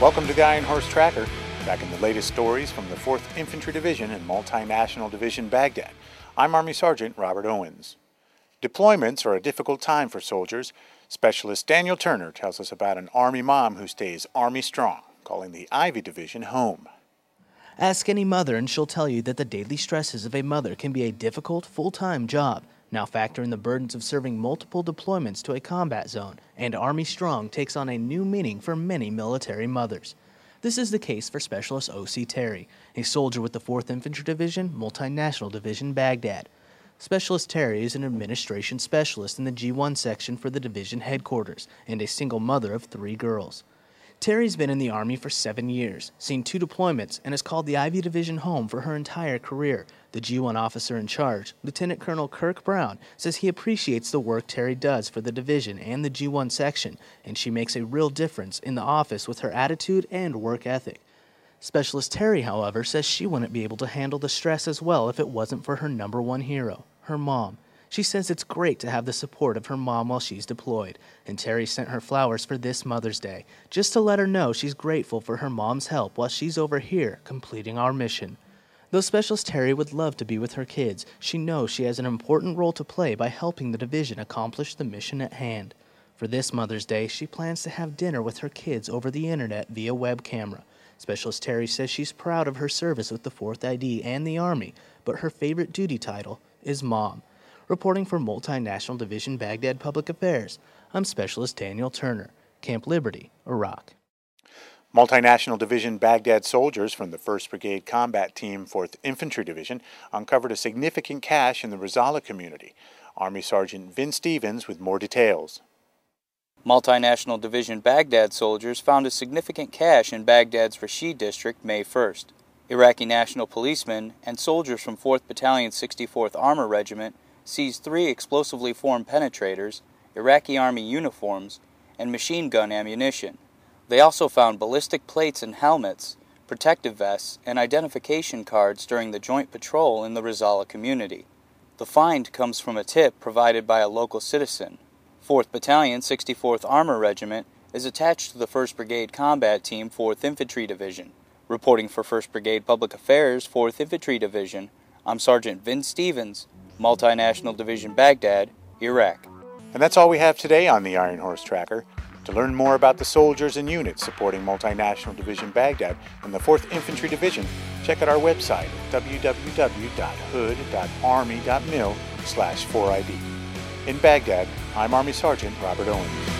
Welcome to the Ironhorse Tracker. Back in the latest stories from the 4th Infantry Division and Multinational Division Baghdad. I'm Army Sergeant Robert Owens. Deployments are a difficult time for soldiers. Specialist Daniel Turner tells us about an Army mom who stays Army strong, calling the Ivy Division home. Ask any mother, and she'll tell you that the daily stresses of a mother can be a difficult, full time job. Now factor in the burdens of serving multiple deployments to a combat zone, and Army Strong takes on a new meaning for many military mothers. This is the case for Specialist O.C. Terry, a soldier with the 4th Infantry Division, Multinational Division, Baghdad. Specialist Terry is an administration specialist in the G1 section for the division headquarters and a single mother of three girls. Terry's been in the Army for seven years, seen two deployments, and has called the Ivy Division home for her entire career. The G1 officer in charge, Lieutenant Colonel Kirk Brown, says he appreciates the work Terry does for the division and the G1 section, and she makes a real difference in the office with her attitude and work ethic. Specialist Terry, however, says she wouldn't be able to handle the stress as well if it wasn't for her number one hero, her mom. She says it's great to have the support of her mom while she's deployed, and Terry sent her flowers for this Mother's Day, just to let her know she's grateful for her mom's help while she's over here completing our mission. Though Specialist Terry would love to be with her kids, she knows she has an important role to play by helping the division accomplish the mission at hand. For this Mother's Day, she plans to have dinner with her kids over the internet via web camera. Specialist Terry says she's proud of her service with the 4th ID and the Army, but her favorite duty title is Mom. Reporting for Multinational Division Baghdad Public Affairs, I'm Specialist Daniel Turner, Camp Liberty, Iraq. Multinational Division Baghdad soldiers from the 1st Brigade Combat Team, 4th Infantry Division, uncovered a significant cache in the Rizala community. Army Sergeant Vin Stevens with more details. Multinational Division Baghdad soldiers found a significant cache in Baghdad's Rashid district May 1st. Iraqi national policemen and soldiers from 4th Battalion 64th Armor Regiment seized three explosively formed penetrators, Iraqi Army uniforms, and machine gun ammunition. They also found ballistic plates and helmets, protective vests, and identification cards during the joint patrol in the Rizala community. The find comes from a tip provided by a local citizen. 4th Battalion, 64th Armor Regiment, is attached to the 1st Brigade Combat Team, 4th Infantry Division. Reporting for 1st Brigade Public Affairs, 4th Infantry Division, I'm Sergeant Vince Stevens, Multinational Division Baghdad, Iraq. And that's all we have today on the Ironhorse Tracker. To learn more about the soldiers and units supporting Multinational Division Baghdad and the 4th Infantry Division, check out our website at www.hood.army.mil slash 4ID. In Baghdad, I'm Army Sergeant Robert Owens.